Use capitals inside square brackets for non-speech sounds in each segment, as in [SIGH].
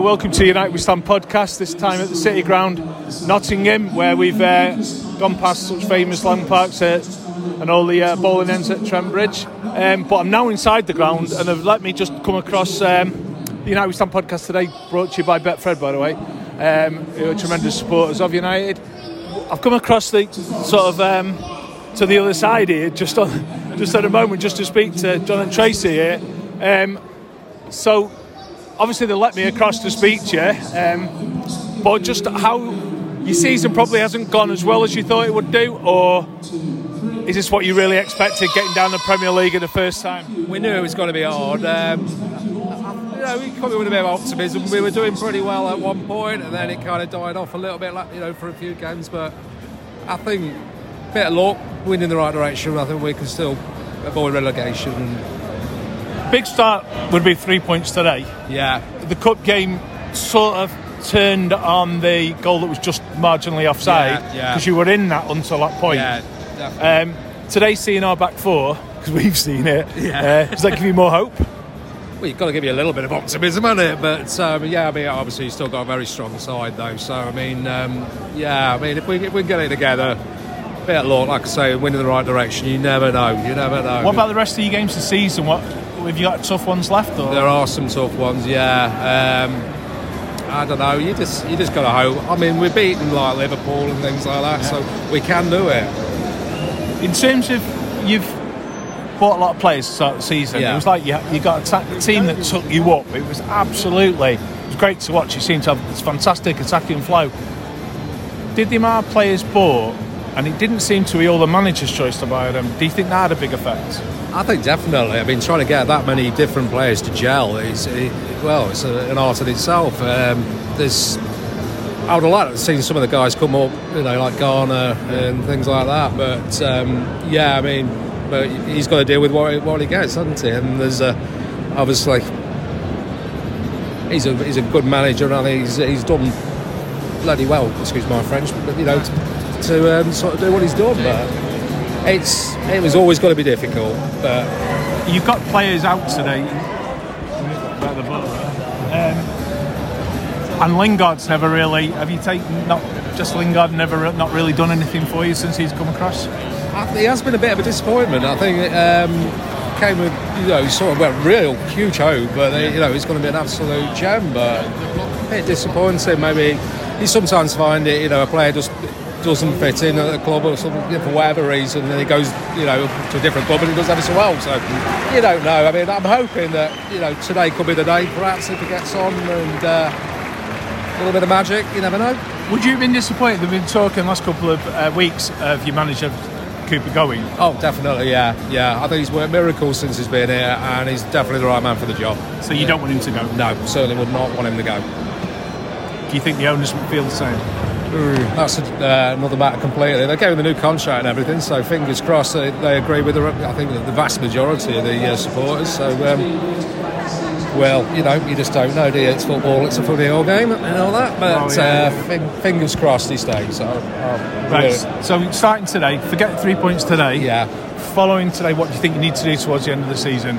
Welcome to United We Stand podcast. This time at the City Ground, Nottingham, where we've uh, gone past such famous landmarks uh, and all the uh, bowling ends at Trent Bridge. Um, but I'm now inside the ground, and have let me just come across um, the United We Stand podcast today, brought to you by Betfred, by the way, um, who are tremendous supporters of United. I've come across the sort of um, to the other side here, just on [LAUGHS] just at a moment, just to speak to John and Tracy here. Um, so obviously they let me across to speak to you, um, but just how your season probably hasn't gone as well as you thought it would do, or is this what you really expected getting down the Premier League in the first time? We knew it was going to be hard. Um, you know, we come in with a bit of optimism. We were doing pretty well at one point, and then it kind of died off a little bit, like, you know, for a few games. But I think bit of luck, wind in the right direction. I think we can still avoid relegation. Big start would be three points today. Yeah, The cup game sort of turned on the goal that was just marginally offside Yeah, yeah. because you were in that until that point. yeah. Um, today, seeing our back four because we've seen it, [LAUGHS] Yeah. uh, does that give you more hope? Well, you've got to give you a little bit of optimism, hasn't it? But um, yeah, I mean, obviously, you've still got a very strong side, though. So I mean, um, yeah, I mean, if we if we get it together, a bit of luck, like I say, win in the right direction. You never know. You never know. What about the rest of your games this season? What have you got tough ones left? Or? There are some tough ones, yeah. Um, I don't know. You just you just got to hope. I mean, we're beating like Liverpool and things like that, so we can do it. In terms of you've bought a lot of players start the season. Yeah. It was like you, you got a ta- team that took you up. It was absolutely it was great to watch. You seem to have this fantastic attacking flow. Did the amount of players bought, and it didn't seem to be all the manager's choice to buy them. Do you think that had a big effect? I think definitely. I mean, trying to get that many different players to gel is, it, well, it's a, an art in itself. Um, there's, I would have liked to have seen some of the guys come up, you know, like Garner and things like that. But um, yeah, I mean, but he's got to deal with what, what he gets, hasn't he? And there's a, obviously, he's a he's a good manager, and he's he's done bloody well. Excuse my French, but you know, to, to um, sort of do what he's done. But it's it was always going to be difficult. But You've got players out today. About the ball. Um, and Lingard's never really. Have you taken not just Lingard? Never not really done anything for you since he's come across. He has been a bit of a disappointment. I think it, um, came with you know sort of well, real huge hope, but you know it's going to be an absolute gem. But a bit disappointing. Maybe you sometimes find it. You know, a player just doesn't fit in at the club or something for whatever reason, and he goes you know to a different club and he does ever so well. So you don't know. I mean, I'm hoping that you know today could be the day, perhaps if he gets on and. Uh, a little bit of magic, you never know. Would you have been disappointed? They've been talking last couple of uh, weeks of your manager Cooper going. Oh, definitely, yeah, yeah. I think he's worked miracles since he's been here, and he's definitely the right man for the job. So you don't want him to go. No, certainly would not want him to go. Do you think the owners would feel the same? That's uh, another matter completely. They're getting the new contract and everything, so fingers crossed they, they agree with the, I think the vast majority of the uh, supporters. So, um, well, you know, you just don't know, do you? It's football, it's a funny old game and all that, but Oh, yeah. uh, fin- fingers crossed he stays. So, Right. really. So starting today, forget three points today. Yeah. Following today, what do you think you need to do towards the end of the season?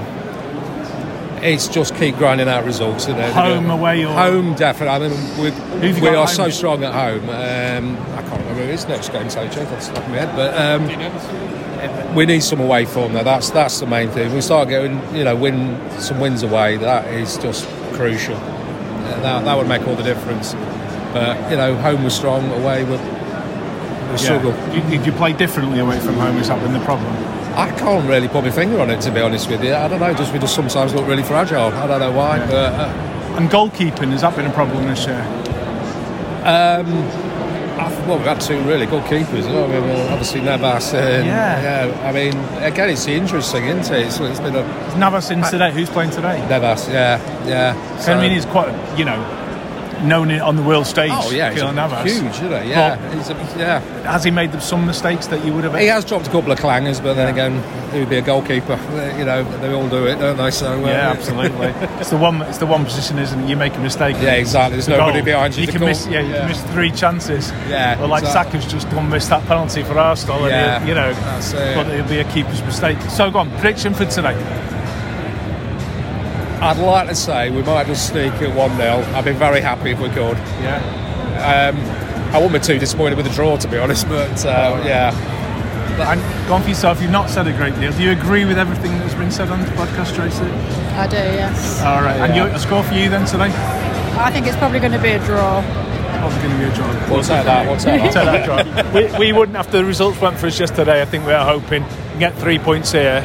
It's just keep grinding out results. You know, Home, away, or- home? Definitely. I mean, we, we are at so strong at home. Um, I can't remember who his next game's actually. That's off my head, but um, we need some away form. Now that's that's the main thing. We start getting you know win some wins away. That is just crucial. That, that would make all the difference. But you know, home was strong, away we we struggle. Did, did you play differently away from home? Is that been the problem? I can't really put my finger on it to be honest with you. I don't know. Just we just sometimes look really fragile. I don't know why, but. Uh, And goalkeeping has that been a problem this year? I've- Well, we've had two really good keepers. I mean, well, obviously Navas. And, Yeah. yeah. I mean, again, it's interesting, isn't it? It's, it's been a Navas in today. Who's playing today? Navas. Yeah, yeah. So, I mean, he's quite, you know, known it on the world stage. oh yeah, he's Navas. huge, isn't he? Yeah, a, yeah. Has he made some mistakes that you would have? He has dropped a couple of clangers, but then again, he would be a goalkeeper. You know, they all do it, don't they? So uh, Yeah, absolutely. it's the one. It's the one position, isn't it? You make a mistake. Yeah, exactly. There's the nobody goal. behind you You can miss. Yeah, you Yeah. can miss three chances. Yeah, Well, like exactly. Saka's just gone missed that penalty for Arsenal. Yeah, and you know, but it'll be a keeper's mistake. So, go on. Prediction for today. I'd like to say we might just sneak at 1 0. I'd be very happy if we could. Yeah. Um, I wouldn't be too disappointed with the draw, to be honest, but uh, yeah. And gone for yourself, you've not said a great deal. Do you agree with everything that's been said on the podcast, Tracy? I do, yes. All right. And Yeah. you, a score for you then today? I think it's probably going to be a draw. Probably going to be a draw. We'll take that, we'll take [LAUGHS] Take that. that draw. we, we wouldn't, after the results went for us yesterday, I think we are hoping we get three points here.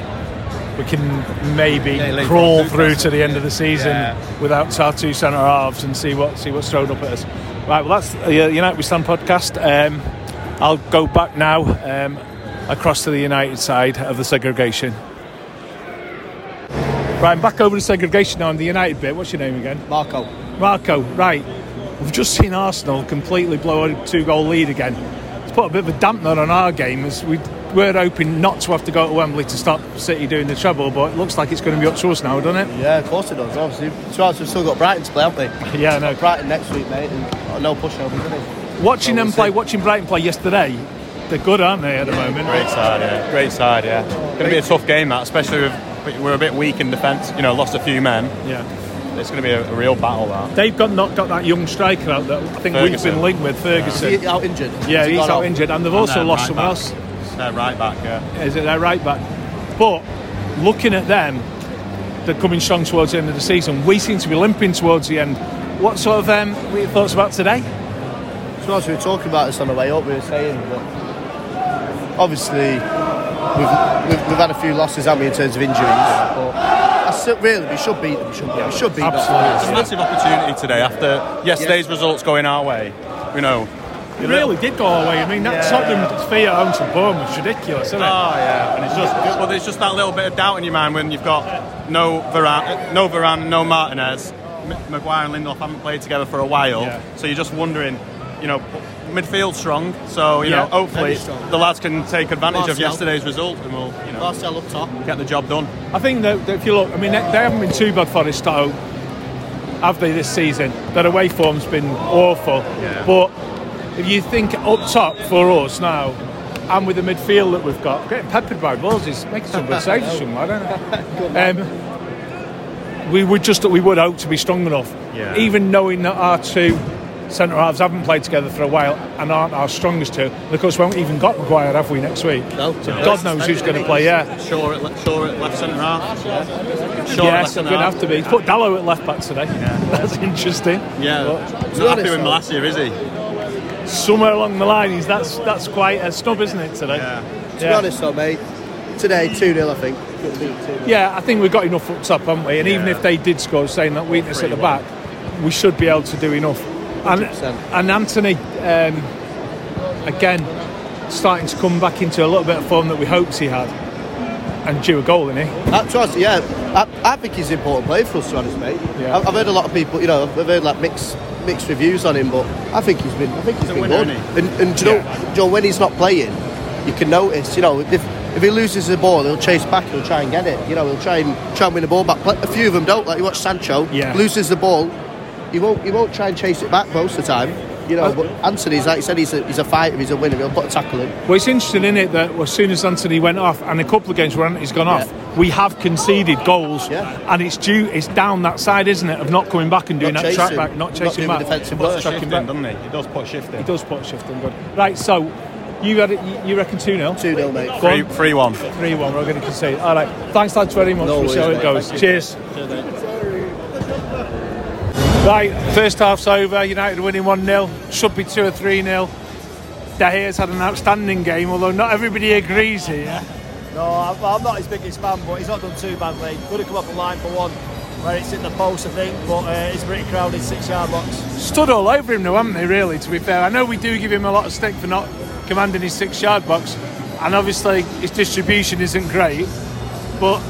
We can maybe Yeah, crawl through to the end of the season Yeah. without our two centre halves and see what see what's thrown up at us. Right, well that's the United We Stand podcast. Um, I'll go back now um, across to the United side of the segregation. Right, I'm back over to segregation now on the United bit. What's your name again? Marco. Marco, right. We've just seen Arsenal completely blow a two goal lead again. It's put a bit of a dampener on our game as we were hoping not to have to go to Wembley to stop City doing the treble, but it looks like it's going to be up to us now, doesn't it? Yeah, of course it does. Obviously, to us, we've still got Brighton to play, haven't we? [LAUGHS] Yeah, I know. Brighton next week, mate, and no pushovers, is it? Watching So them we'll play, see. watching Brighton play yesterday, they're good, aren't they, at the moment? Great side, yeah. Great side, yeah. Going to be a tough game, that, especially with we're a bit weak in defence. You know, lost a few men. Yeah. It's going to be a, a real battle. That. They've got not got that young striker out that I think we've been linked with, Is Ferguson. he out injured? Yeah, he's, he he's out off? injured, and they've And also lost right someone back. else. Their right back, yeah. Is it their right back? But looking at them, they're coming strong towards the end of the season. We seem to be limping towards the end. What sort of um, what are your thoughts about today? To be honest, we were talking about this on the way up. We were saying that obviously we've, we've, we've had a few losses, haven't we, in terms of injuries? But I still, really, we should beat them. Should we? We should beat them. It's a massive opportunity today after yesterday's results going our way. You know, It really did go our way. I mean, that Yeah. Tottenham fee at home to Bournemouth was ridiculous, isn't it? Oh yeah, and it's just well, there's just that little bit of doubt in your mind when you've got no Varane, no Varane, no Martinez, M- Maguire and Lindelof haven't played together for a while, Yeah. so you're just wondering, you know, midfield strong, so you Yeah, know, hopefully strong. the lads can take advantage of yesterday's result and we'll, you know, Martial up top. get the job done. I think that, that if you look, I mean, they, they haven't been too bad for Stoke, have they, this season? Their away form's been awful. Yeah. But if you think up top for us now, and with the midfield that we've got, getting peppered by balls is making some good saves [LAUGHS] somewhere, don't it? Um, we would just that we would hope to be strong enough, Yeah. even knowing that our two centre halves haven't played together for a while and aren't our strongest two. Because we haven't even got Maguire, have we, next week? No. So God knows who's going to play. Yeah. Sure, at, le- sure at left centre half. Yeah, sure at Yes, left I'm going to have to be. He's Put Dalot at left back today. [LAUGHS] That's interesting. Yeah, To be not happy with though- is he? Somewhere along the line, he's that's that's quite a snub, isn't it today? Yeah. To be honest, though, mate, today 2 0, I think. Could beat 2-0. Yeah, I think we've got enough up top, haven't we? And even if they did score, saying that weakness at the back, we should be able to do enough. And 100%. and Antony, um, again, starting to come back into a little bit of form that we hoped he had, and due a goal, isn't he? Uh, to yeah, I, I think he's an important player for us, to be honest, mate. Yeah. I've, I've heard a lot of people, you know, I've heard like mixed mixed reviews on him, but I think he's been, I think he's a been good. And, and you know, you know, when he's not playing, you can notice, you know, if if he loses the ball, he'll chase back, he'll try and get it. You know, he'll try and try and win the ball back. But a few of them don't. Like you watch Sancho, Yeah. loses the ball, he won't he won't try and chase it back most of the time. You know, Uh, but Antony's like you said, he's a, he's a fighter, he's a winner. He'll put a tackle in. Well, it's interesting, isn't it, that as soon as Antony went off, and a couple of games where Antony's gone off, we have conceded goals, Yeah. and it's due, it's down that side, isn't it, of not coming back and doing Not that track back, not Not chasing doing the back, defensive but work. tracking Shifting, back. doesn't he? He does put shifting. He does put shifting good. Right, so you had it, you- you reckon 2 0? 2 0, mate. Go on. Three, three one. 3 1, we're going to concede. All right, thanks lads very much. No we'll see how worries, it goes. Thank you. Cheers. Right, first half's over. United winning 1 0. Should be 2 or 3 0. De Gea's had an outstanding game, although not everybody agrees here. No, I'm, I'm not his biggest fan, but he's not done too badly. Could have come up the line for one, where it's in the post, I think, but uh, it's pretty crowded six yard box. Stood all over him, though, haven't they, really, to be fair? I know we do give him a lot of stick for not commanding his six yard box, and obviously his distribution isn't great, but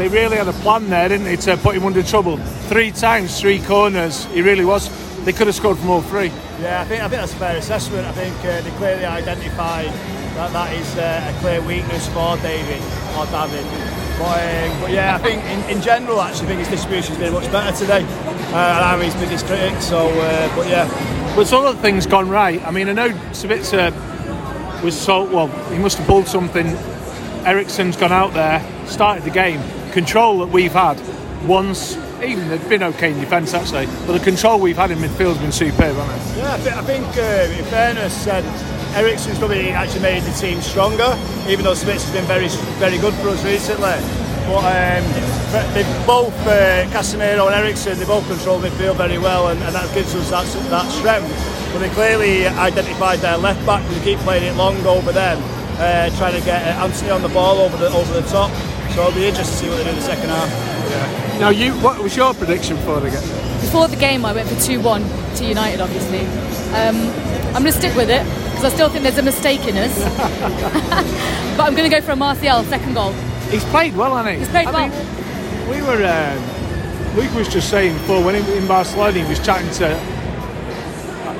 they really had a plan there, didn't they, to put him under trouble. Three times, three corners, he really was. They could have scored from all three. Yeah, I think I think that's a fair assessment. I think uh, they clearly identified that that is uh, a clear weakness for David or David. But, um, but yeah, I think in, in general, actually, I think his distribution's been much better today. Uh, and I'm his biggest critic, so uh, but yeah, But some of the things gone right. I mean, I know Sabitzer was so well. He must have pulled something. Eriksen's gone out there, started the game. Control that we've had once even they've been okay in defence actually, but the control we've had in midfield has been superb, hasn't it? Yeah, I, th- I think uh, in fairness, um, Eriksen's probably actually made the team stronger, even though Smith's been very very good for us recently. But um, they both, uh, Casemiro and Eriksen, they both control midfield very well, and, and that gives us that, that strength. But they clearly identified their left back, and keep playing it long over them, uh, trying to get uh, Antony on the ball over the over the top. So I'll be interested to see what they do in the second half. Yeah. Now, you, what was your prediction for the game? Before the game, I went for 2 1 to United, obviously. Um, I'm going to stick with it because I still think there's a mistake in us. [LAUGHS] but I'm going to go for a Martial second goal. He's played well, hasn't he? He's played I well. mean, we were. Um, Luke was just saying before when he, in Barcelona he was chatting to.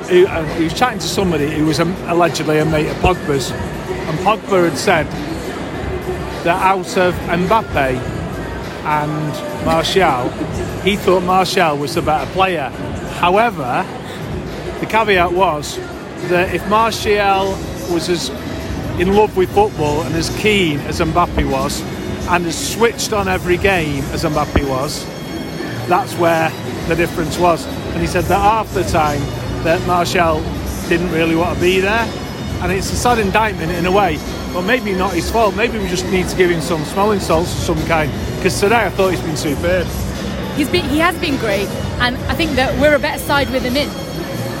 He, uh, he was chatting to somebody who was um, allegedly a mate of Pogba's, and Pogba had said that out of Mbappe and Martial, he thought Martial was the better player. However, the caveat was that if Martial was as in love with football and as keen as Mbappe was, and as switched on every game as Mbappe was, that's where the difference was. And he said that half the time that Martial didn't really want to be there, and it's a sad indictment in a way. But maybe not his fault. Maybe we just need to give him some smelling salts of some kind. Because today I thought he's been superb. He's been, he has been great, and I think that we're a better side with him in.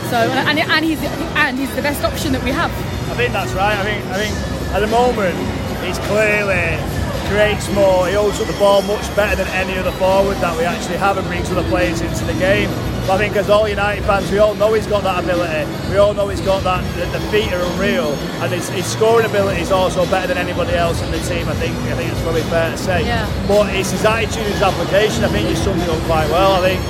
So, and, and he's and he's the best option that we have. I think that's right. I think I think at the moment he's clearly creates more. He holds up the ball much better than any other forward that we actually have and brings other players into the game. But I think as all United fans, we all know he's got that ability. We all know he's got that. The, the feet are unreal, and his, his scoring ability is also better than anybody else in the team. I think I think it's probably fair to say. Yeah. But it's his attitude, his application. I think he's summed it up quite well. I think,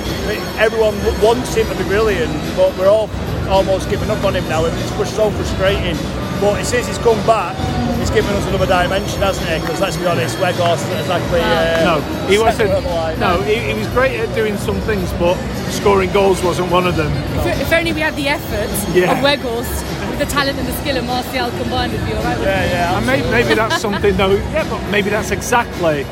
everyone wants him to be brilliant, but we're all almost giving up on him now. It's so frustrating. But since he's come back, he's given us another dimension, hasn't he? Because let's be honest, Weghorst isn't exactly. Uh, No, he wasn't. of the line. No, he, he was great at doing some things, but scoring goals wasn't one of them. If, if only we had the effort Yeah. of Weghorst with the talent and the skill of Martial combined, would be all right. Yeah, yeah. And maybe, maybe that's something though. Yeah, but maybe that's exactly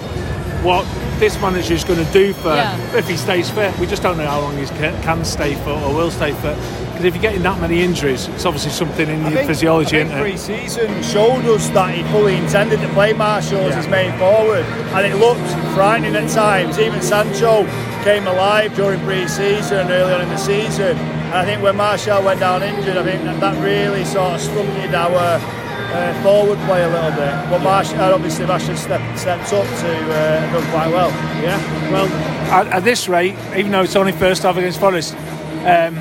what this manager is going to do for Yeah. if he stays fit. We just don't know how long he can, can stay fit or will stay fit. Because if you're getting that many injuries, it's obviously something in I your think- physiology, I think pre-season showed us that he fully intended to play Martial as his main forward, and it looked frightening at times. Even Sancho came alive during pre-season, early on in the season, and I think when Martial went down injured, I think that, that really sort of stunted our uh, forward play a little bit. But Martial, obviously, Martial stepped, stepped up to uh, and done quite well. Yeah. Well, at, at this rate, even though it's only first half against Forest, um,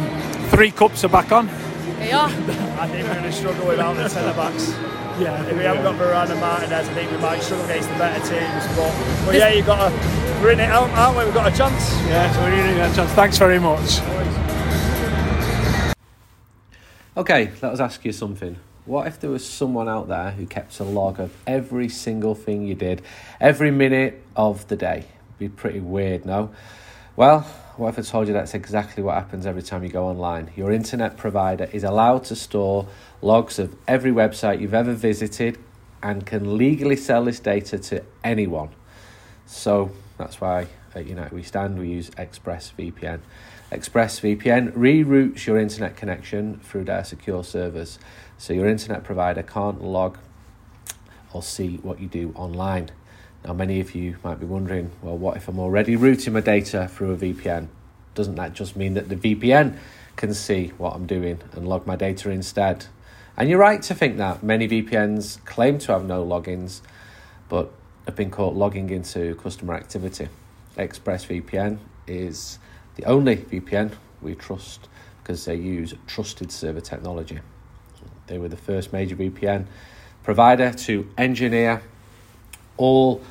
three cups are back on. They are. I think we're going to struggle without the centre backs. Yeah. If we haven't got Varane and Martinez, I think we might struggle against the better teams. But, but yeah, you got to. We're in it, aren't aren't we? We've got a chance. Yeah, so we really get a chance. Thanks very much. Okay, let us ask you something. What if there was someone out there who kept a log of every single thing you did, every minute of the day? Be pretty weird, no? Well, what if I told you that's exactly what happens every time you go online? Your internet provider is allowed to store logs of every website you've ever visited and can legally sell this data to anyone. So that's why at United We Stand we use ExpressVPN. ExpressVPN reroutes your internet connection through their secure servers, so your internet provider can't log or see what you do online. Now, many of you might be wondering, well, what if I'm already routing my data through a VPN? Doesn't that just mean that the VPN can see what I'm doing and log my data instead? And you're right to think that. Many VPNs claim to have no logins, but have been caught logging into customer activity. ExpressVPN is the only VPN we trust because they use trusted server technology. They were the first major VPN provider to engineer all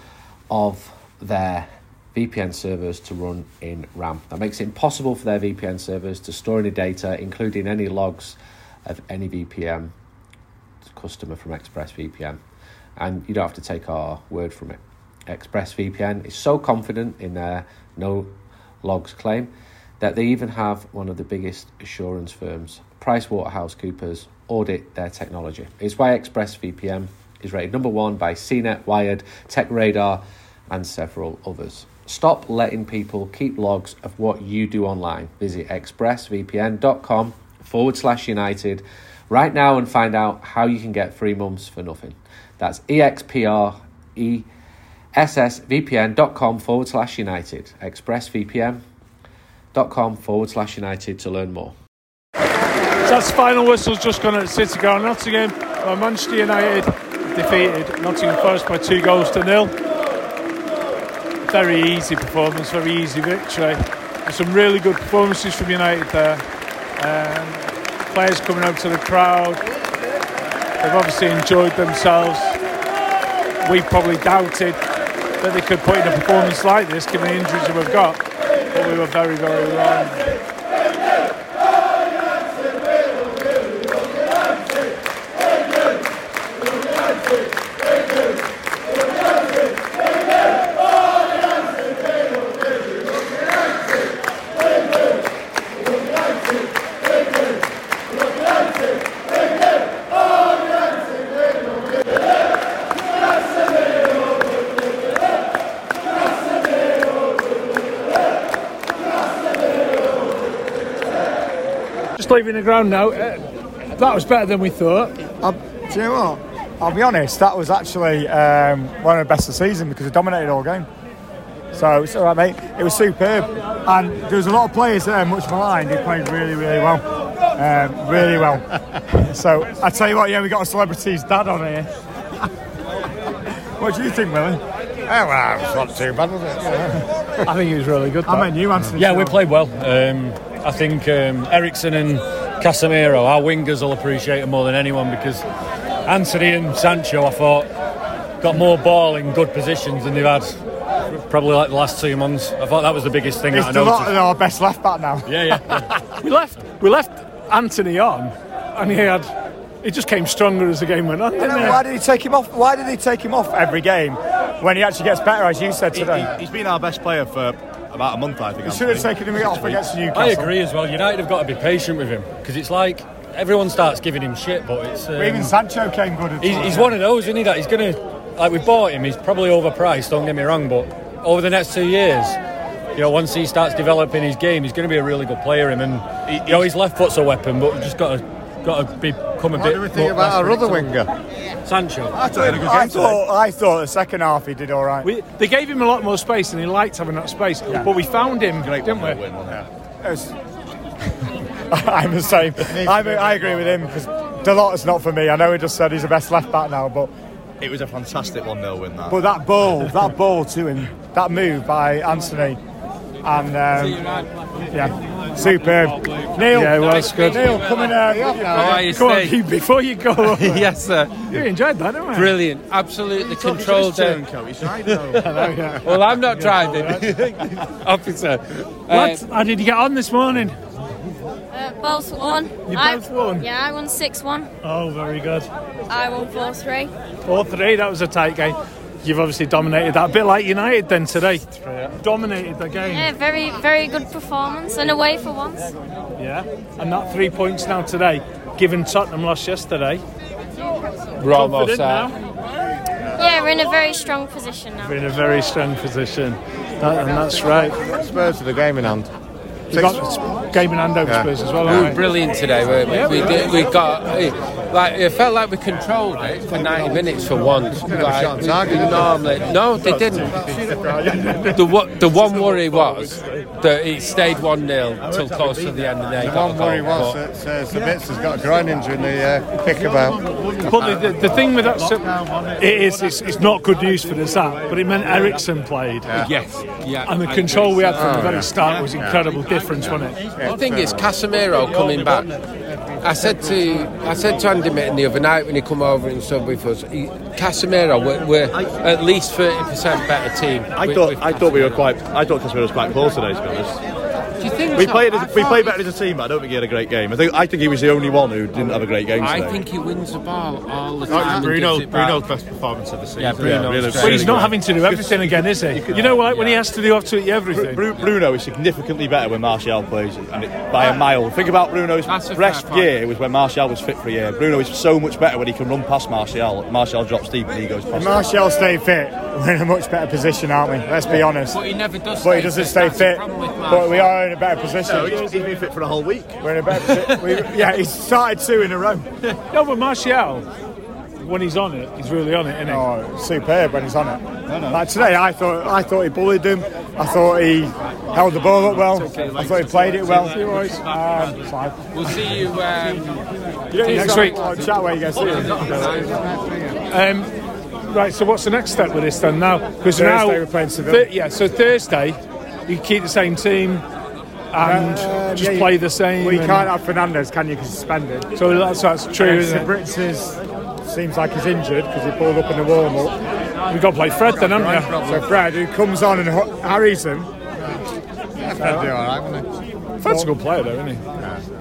of their VPN servers to run in RAM. That makes it impossible for their VPN servers to store any data, including any logs of any VPN customer from ExpressVPN. And you don't have to take our word from it. ExpressVPN is so confident in their no logs claim that they even have one of the biggest assurance firms, PricewaterhouseCoopers, audit their technology. It's why ExpressVPN is rated number one by CNET, Wired, TechRadar, and several others. Stop letting people keep logs of what you do online. Visit expressvpn.com forward slash United right now and find out how you can get three months for nothing. That's expressvpn.com forward slash United. expressvpn.com forward slash United to learn more. That's final whistle's just gone at City Ground. Nottingham, uh, Manchester United defeated Nottingham Forest by two goals to nil. Very easy performance, very easy victory. Some really good performances from United there. Um, players coming out to the crowd. They've obviously enjoyed themselves. We probably doubted that they could put in a performance like this given the injuries that we've got. But we were very, very wrong. Leaving the ground now. Uh, that was better than we thought. I'll, do you know what? I'll be honest, that was actually um, one of the best of the season because it dominated all game. So it's all right, mate. It was superb. And there was a lot of players there, much maligned, who played really, really well. Um, really well. [LAUGHS] so I tell you what, yeah, we got a celebrity's dad on here. what do you think, Willie? Oh, well, it's not too bad, was it? [LAUGHS] I think he was really good. I mean, you Antony. Yeah, we played well. Um, I think um, Eriksen and Casemiro, our wingers, will appreciate it more than anyone because Antony and Sancho, I thought, got more ball in good positions than they've had probably like the last two months. I thought that was the biggest thing He's that I the lot noticed. our best left back now. Yeah, yeah. [LAUGHS] We left. We left Antony on, and he had. He just came stronger as the game went on. Didn't know, he? why did he take him off? Why did he take him off every game when he actually gets better, as you said today? He's been our best player for about a month, I think. He should have taken him off against Newcastle. I agree as well. United have got to be patient with him because it's like everyone starts giving him shit, but it's. Um, Even Sancho came good. At He's, he's one of those, isn't he? That he's going to, like, we bought him. He's probably overpriced. Don't get me wrong, but over the next two years, you know, once he starts developing his game, he's going to be a really good player. Him and you know, his left foot's a weapon, but we've just got to got to become a What bit. do we think more- about our other winger? Sancho. I thought he a good I game today. thought, I thought the second half he did all right. We, they gave him a lot more space, and he liked having that space. But we found him, Great didn't we? Win, wasn't it? It was- [LAUGHS] I'm the same. I'm, I agree with him because Dalot is not for me. I know he just said he's the best left back now, but It was a fantastic 1 0 win, that. but that ball, that ball to him, that move by Antony, and um, yeah, superb. Neil, Yeah, it was good. Neil, coming in. Uh, are you, Come on, Steve? Keith, before you go. [LAUGHS] yes, sir. You enjoyed that, didn't we? Brilliant. Absolutely controlled it. [LAUGHS] [LAUGHS] Well, I'm not driving, officer. Uh, What? How did you get on this morning? Uh, both won. You I, both won? Yeah, I won 6 1. Oh, very good. I won 4 3. 4 3, that was a tight game. You've obviously dominated that. A bit like United then today. Dominated the game. Yeah, very, very good performance and away for once. Yeah. And that three points now today, given Tottenham lost yesterday. we're almost Confident now. Yeah, we're in a very strong position now. We're in a very strong position. That, and that's right. Spurs to the game in hand. We've got game in hand over Yeah. Spurs as well. We haven't were we? brilliant today. We, we, did, we got like it felt like we controlled it for 90 minutes for once. Like, target, didn't they? normally, no, they didn't. The one- the one worry was that it stayed one 0 till close to the end, and they The got one worry was but- that uh, Sabitz has got a groin injury in the uh, kick about. But the, the, the thing with that, so- it is, it's, it's not good news for the Zap, but it meant Eriksen played. Yes, yeah. And the I control agree. we had from the Oh, very yeah. start was incredible difference, wasn't it? The thing is, Casemiro coming back. I said to I said to Andy Mitten the other night when he come over and stood with us, he, Casemiro, we're, we're at least thirty percent better team. I with- thought with I thought we were quite. I thought Casemiro was quite close today, to be honest. Do think we so. played. As, we thought played better as a team. but I don't think he had a great game. I think. I think he was the only one who didn't have a great game Today. I think he wins the ball all the time. and Bruno, gives back. Bruno's best performance of the season. Yeah, Bruno's really- But he's not having to do everything again, is he? You know, like when he has to do absolutely everything. Bru- Bruno is significantly better when Martial plays, and it, by a uh, mile. Think about Bruno's That's a fair best point. year was when Martial was fit for a year. Bruno is so much better when he can run past Martial. Martial drops deep and he goes If past. Martial stay fit, we're in a much better position, aren't we? Let's be honest. But he never does. But he doesn't fit. stay That's fit. But we are in a better position. No, he's, he's been fit for a whole week. We're in a better position. We, yeah, he's started two in a row. No, but Martial, when he's on it, he's really on it, isn't he? Oh, superb when he's on it. Like today, I thought I thought he bullied him. I thought he held the ball up well. I thought he played it well. Um. We'll see you. Um, You Next to week. have a chat where you go see him. Um, right, so what's the next step with this then now? Because Thursday now, we're playing Seville. Thur- yeah, so Thursday, you keep the same team and Uh, just yeah, play the same. Well, you can't have Fernandes, can you? Because he's suspended. So that's, that's true, And isn't it? Brits is seems like he's injured because he pulled up in the warm up. We've got to play Fred then, haven't we? So Fred, who comes on and hu- harries him, Fred do all right, wouldn't he? Fred's a good player though, isn't he?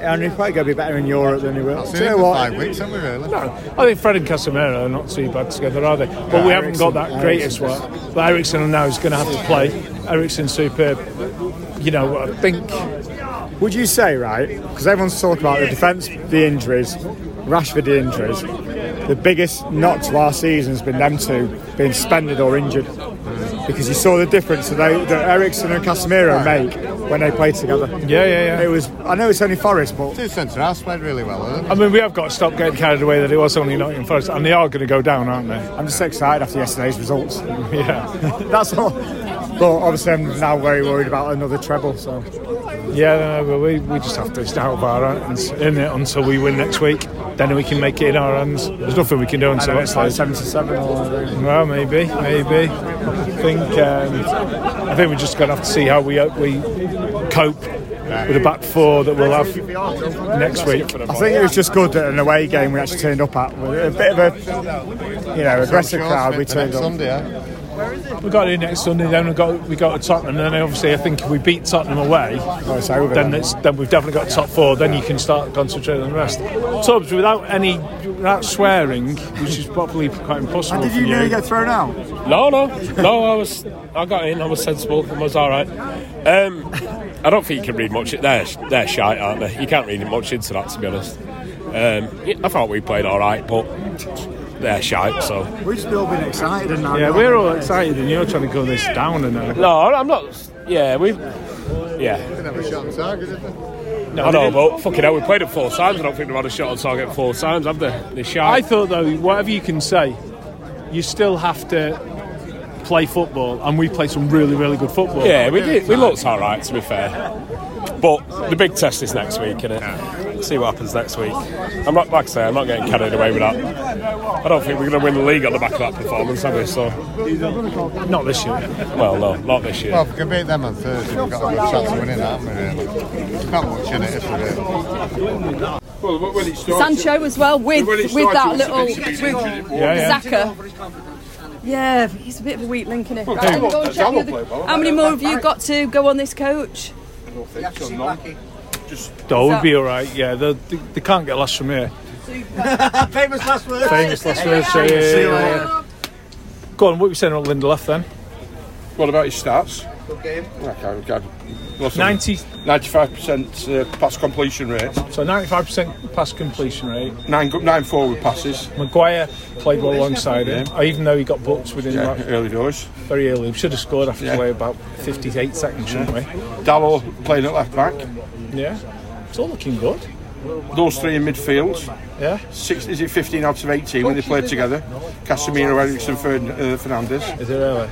and he's probably going to be better in Europe than he will. I've Do you know what? five weeks, haven't we? Really? No, I think Fred and Casemiro are not too bad together, are they? But we haven't got that Eriksen- greatest Eriksen's- one. But Eriksen now is going to have to play. Eriksen's superb. You know, I think Would you say, right, because everyone's talking about the defence, the injuries, Rashford, the injuries, the biggest knock to our season has been them two being suspended or injured. Because you saw the difference that, they, that Eriksen and Casemiro make when they play together. Yeah, yeah, yeah. It was. I know it's only Forest, but Two centre halves played really well, haven't I mean, we have got to stop getting carried away that it was only Nottingham Forest, and they are going to go down, aren't they? I'm just excited after yesterday's results. [LAUGHS] Yeah, That's all. But obviously, I'm now very worried about another treble. So yeah. No, but we, we just have to stay out of our hands in it until we win next week. Then we can make it in our hands. There's nothing we can do I until know it's it's like 77 or whatever. Well, maybe, maybe. I think um, I think we're just going to have to see how we uh, we cope with the back four that we'll have next week. I think it was just good that an away game we actually turned up at. With a bit of a, you know, aggressive crowd. We turned up. Sunday, We've got it next Sunday. Then we got we got to Tottenham. And then obviously, I think if we beat Tottenham away, Oh, it's over then then. it's, then we've definitely got top four. Then you can start concentrating on the rest. Tubbs, without any without swearing, which is probably quite impossible And did for you you. nearly get thrown out? No, no, no. I was, I got in. I was sensible. I was all right. Um, I don't think you can read much. They're they're shite, aren't they? You can't read much into that, to be honest. Um, I thought we played all right, but they're shite. So We've still been excited and now. Yeah, we're all excited, and you're trying to go this down and now. no, I'm not. Yeah, we. Yeah, Didn't have a shot on target, did they? I know, but fucking hell, we played it four times. I don't think they've had a shot on target four times, have they? They're I thought though, whatever you can say, you still have to play football, and we play some really, really good football. Yeah, we did. We looked all right, to be fair. But the big test is next week, innit? See what happens next week. I'm not, like I say, I'm not getting carried away with that. I don't think we're going to win the league on the back of that performance, have we? So, Not this year. well, no, not this year. Well, if we can beat them on Thursday, we've got a good chance of winning that, haven't we? Really? Not much in it, is there? Really? Well, when it started, Sancho as well with When with that little it was a bit with. Yeah, yeah. Zaka. Yeah, he's a bit of a weak link in it. Well, Right, Dalo- go and check the other- well. How many more have you got to go on this coach? That would be all right. Yeah, they, they, they can't get lost from here. [LAUGHS] Famous last words. Famous last words. So, yeah, yeah, yeah. Go on. What were you saying about Lindelof then? What about his stats? Game. Okay, okay. Listen, 90. 95% uh, pass completion rate, So 95% pass completion rate. nine, go- nine forward passes. Maguire played well alongside him, even though he got booked within Yeah, like, early doors. very early. We should have scored after Yeah. play about 58 seconds, shouldn't we? Dalot playing at left back. Yeah. It's all looking good. Those three in midfield. Yeah. Six, is it 15 out of 18 when they played together? Casemiro, Eriksen, Fern, uh, Fernandes. Is it really?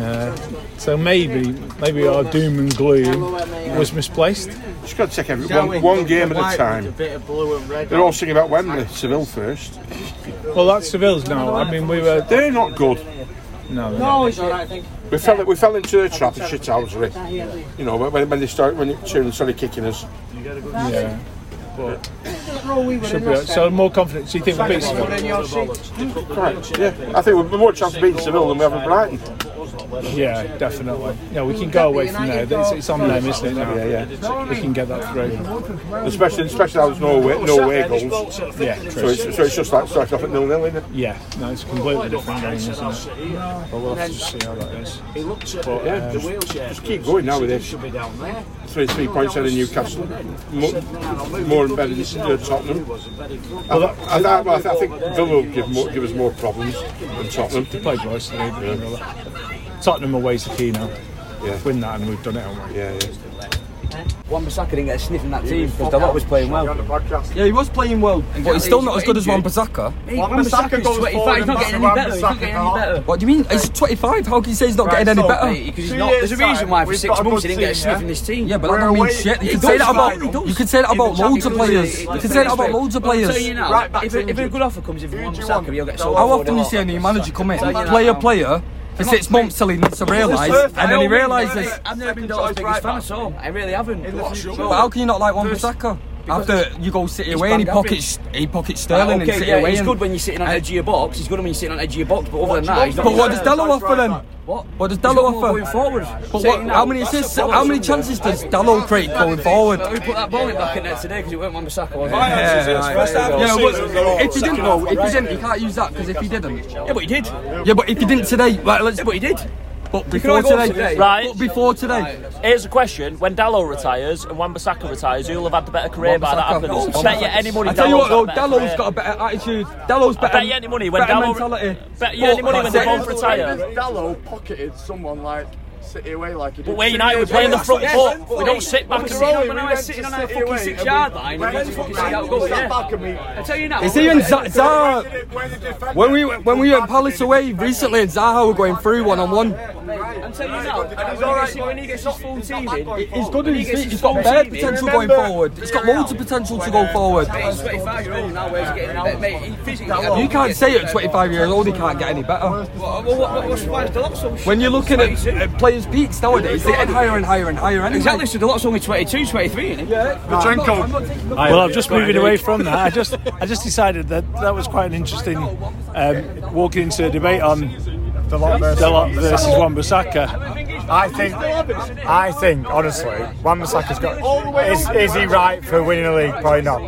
Yeah. So maybe, maybe our doom and gloom was misplaced. Just got to take every, one, one game at a time. They're all singing about Wembley, Seville first. Well, that's Seville's now. I mean, we were. They're not good. No, they're not. No, he's alright, I think. We fell, we fell into the trap of shithousery. You know, when, when they started, when it turned started kicking us. Yeah. But should be, so more confident. So you think we'll beat Seville? Right, yeah. I think we've more chance of beating Seville than we have with Brighton. Yeah, definitely. Yeah, we can go away from there. It's, it's on them, isn't it? Now? Yeah, yeah. We can get that through. Especially, especially how there's no away, no away goals. Yeah, So it's, so it's just like starting off at nil nil, isn't it? Yeah, no, it's a completely different game, isn't it? But we'll have to just see how that is. But, Yeah, um, just, just keep going now with this. Three three points out of Newcastle, more, more embedded in uh, Tottenham. I, I, I, I, I think Villa will give, more, give us more problems than Tottenham. They played worse today, but you know that. Tottenham away to key now. Yeah. Win that and we've done it, haven't we? Yeah, yeah. Wan Bissaka didn't get a sniff in that team because Dalot was playing well. Yeah, he was playing well, but he's still not as good as Wan Bissaka. Hey, Wan Bissaka's 25, he's not getting any better. He's not getting any better. What do you mean? He's 25. How can you say he's not getting any better? Because he's not. There's a reason why for six months he didn't get a sniff in this team. Yeah, but that don't mean shit. You can say that about you can say that about loads of players. You can say that about loads of players. telling you now, if, a, good offer comes in from Wan Bissaka, he'll get sold. How often do you see a new manager come in, Telling you that play a now. player for six months till he needs to realise, and then he realises. I've never been Dalot's biggest fan at all. I really haven't. But how can you not like Wan Bissaka? After you go City away and he pockets he pockets uh, Sterling okay, and City yeah, away. he's and- good when you're sitting on the edge of your box. He's good when you're sitting on the edge of your box. But other than that, he's not. But what does Dalot offer then? What? What does He's Dalot offer? going forward. But what, how many assists? How many chances does Dalot create going forward? We put that ball in back in there today because it weren't Wan Bissaka, was it? Yeah, yeah, but if he didn't, no, if he didn't, he can't use that because if he didn't, Yeah, but he did. yeah, but if he didn't today, right, let's. But he did. But before only go up today, today. Right. But before today, Here's a question: When Dalot retires and Wan-Bissaka retires, who'll have had the better career by that Wan-Bissaka. happens? No, bet you any money. I tell you what, though, Dalot's got a better Dalot's career. got a better attitude. Dalot's I better. bet you any money when better Dalot. mentality. Bet you any money when they both retire. Dalot pocketed someone like City away like he did. But where two United we're playing the front foot, but we don't sit back and- Rolling, When I we was went sitting on our fucking six yard line, when and we he fucking sat see out goal, yeah. back and we- I tell you now. Is he and Z- Zaha? When we when we went Palace away recently, and Zaha were going through one on one. I'm telling you now. And he's all right when he gets his full team in. He's good in his feet. He's got full bare team in- potential going forward. He's got loads of potential to go forward. He's 25 year old now. Where's he getting now? Mate. You can't say at 25 years old he can't get any better. When you're looking at uh, players' peaks nowadays, they're getting higher and higher and higher. Anyway. Exactly, so the lot's only 22, 23, isn't he? Yeah. Well, I'm just moving away from that. I just, I just decided that that was quite an interesting um, walking into a debate on Dalot versus Dalot versus Wan-Bissaka. I think, I think, honestly, Wan Bissaka's got. Is, is he right for winning a league? Probably not.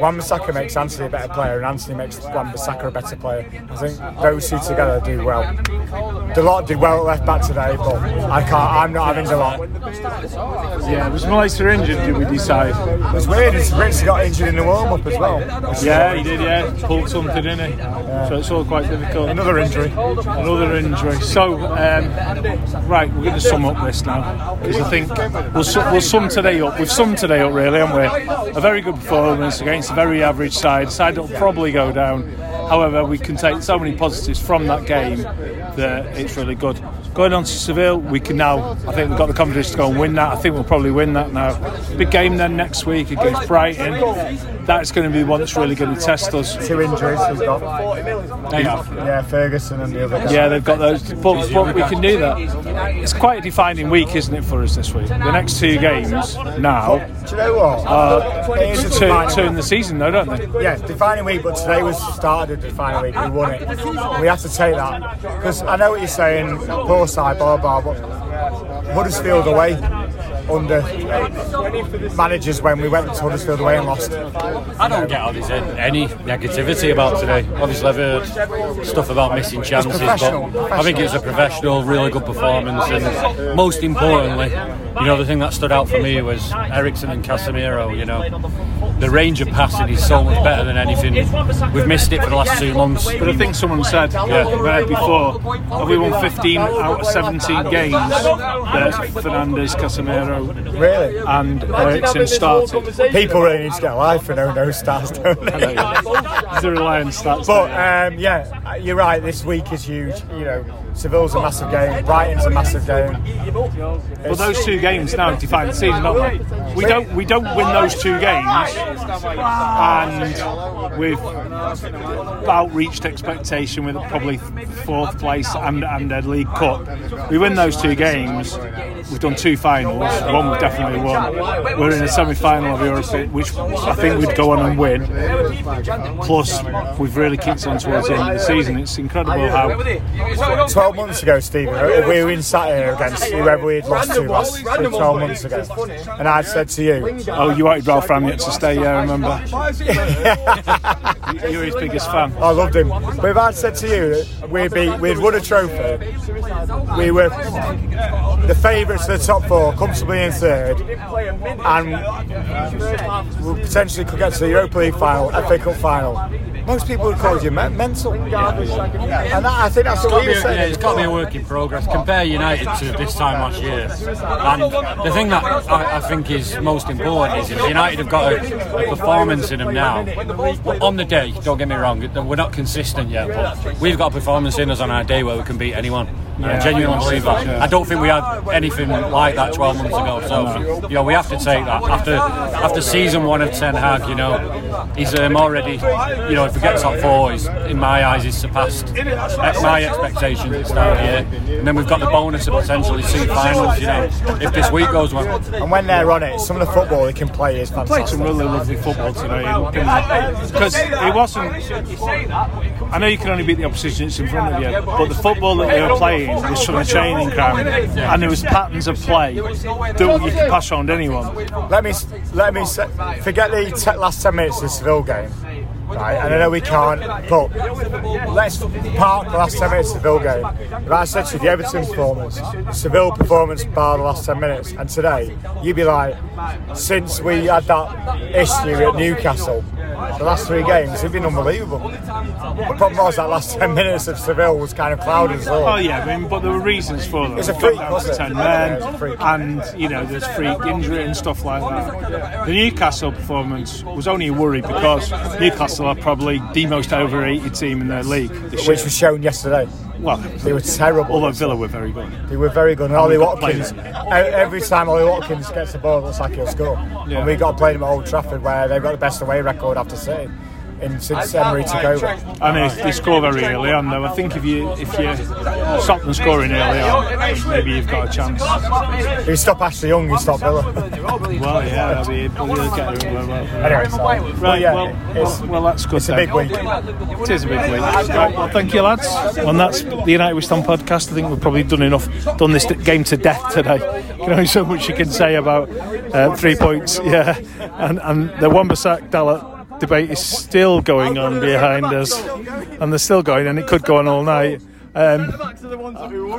Wan Bissaka makes Antony a better player, and Antony makes Wan Bissaka a better player. I think those two together do well. Dalot did well at left back today, but I can't. I'm not having Dalot. Yeah, was Malacia injured? Did we decide? It was weird. It's Rich got injured in the warm up as well. Yeah, he did. Yeah, pulled something in it. So it's all quite difficult. Another injury. Another injury. So, um, right, we're going to sum up this now because I think we'll, su- we'll sum today up. We've summed today up really, haven't we? A very good performance against a very average side. Side that will probably go down. However, we can take so many positives from that game that it's really good. Going on to Seville, we can now. I think we've got the confidence to go and win that. I think we'll probably win that now. Big game then next week against Brighton. That's going to be the one that's really going to test us. Two injuries he's got. They have. Yeah, Ferguson and the other. Yeah, they've got those, but, but we can do that. It's quite a defining week, isn't it, for us this week? The next two games now Do you know what? uh, It is a turn, defining turn the season, though, don't they? Yeah, defining week, but today was started a defining week. We won it. We have to take that because I know what you're saying. Poor side, blah blah. But Huddersfield away under managers when we went to Huddersfield away and lost. I don't get how there's any negativity about today. Obviously, I've heard stuff about missing chances, but I think it was a professional, really good performance. And most importantly, you know, the thing that stood out for me was Eriksen and Casemiro. You know, the range of passing is so much better than anything. We've missed it for the last two months. But I think someone said Yeah. before, have we won 15 out of 17 games that Fernandes, Casemiro, Really? and Eriksen started? People really need to get a life for no no stars, don't they? The Reliance starts. But um, yeah, you're right. This week is huge. You know, Seville's a massive game. Brighton's a massive game. Well, those two games now define the season, don't they? We don't we don't win those two games, and we've outreached expectation with probably fourth place and and a League Cup. We win those two games. We've done two finals. One we've definitely won. We're in a semi-final of Europe, which I think we'd go on and win. Plus, we've really kicked on towards the end of the season. It's incredible how 12 months ago, Stephen, uh, we were in sat here against whoever we'd lost to last 12 months ago. And I'd said to you, Oh, you wanted Ralf Rangnick to stay, yeah, I remember. [LAUGHS] You were his biggest fan. I loved him. But if I'd said to you that we'd, be, we'd won a trophy, we were the favourites to the top four, comfortably in third, and we potentially could get to the Europa League final, FA Cup final, most people would call you me- mental. And that, I think that's what we were saying. yeah, it's got to be a work in progress. Compare United to this time last year. And the thing that I, I think is most important is United have got a, a performance in them now. On the day, don't get me wrong, we're not consistent yet, but we've got a performance in us on our day where we can beat anyone. And I Yeah. genuinely believe that. Yeah. I don't think we had anything like that 12 months ago. So, you know, we have to take that. After after season one of Ten Hag, you know, he's um, already, you know, if we get top four, he's, in my eyes, he's surpassed my expectations at the start of the year. And then we've got the bonus of potentially two finals, you know, if this week goes well. And when they're on it, some of the football they can play is Played fantastic. some really lovely football today because it wasn't. I know you can only beat the opposition that's in front of you, but the football that they were playing was from a training ground, and there was patterns of play that you could pass around anyone. Let me let me say, forget the te- last ten minutes of the Seville game, right? And I know we can't, but let's park the last ten minutes of the Seville game. If I said to you the Everton performance, Seville performance bar the last ten minutes, and today you'd be like, since we had that issue at Newcastle. The last three games, it'd been unbelievable. The problem was that last 10 minutes of Seville was kind of clouded as well. Oh yeah, I mean, but there were reasons for them. It's a freak, wasn't it? ten Yeah, a men, freak. and you know, there's freak injury and stuff like that. The Newcastle performance was only a worry because Newcastle are probably the most overrated team in their league, Which year. was shown yesterday. Well, they were terrible. Although Villa were very good. They were very good. And And Ollie we got played Watkins, every time Ollie Watkins gets the ball, it looks like he'll score. Yeah. And we got to play them at Old Trafford, where they've got the best away record after City in, since Emery took over. And they, they score very early on, though. I think if you if you stop them scoring early on, maybe you've got a chance. If you stop Ashley Young, you stop Villa. Well, yeah, that'd be, we'll get it. Well, well. Anyway, so, right, but yeah, well, it's- well, well, that's good. it's a big week. It is a big week. Right, well, thank you, lads. And that's the United We Stand podcast. I think we've probably done enough, done this game to death today. You know, [LAUGHS] so much you can say about uh, three points. Yeah, and and the Wan-Bissaka Dalot debate is still going on behind us, and they're still going, and it could go on all night. Um,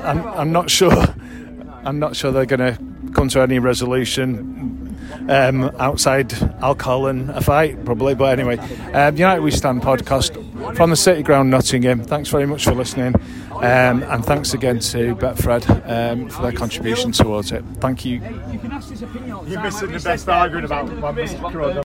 I'm, I'm not sure. I'm not sure they're going to come to any resolution um, outside alcohol and a fight, probably. But anyway, um, United We Stand podcast from the City Ground, Nottingham. Thanks very much for listening, um, and thanks again to Betfred um, for their contribution towards it. Thank you. You're missing the best argument about Wan-Bissaka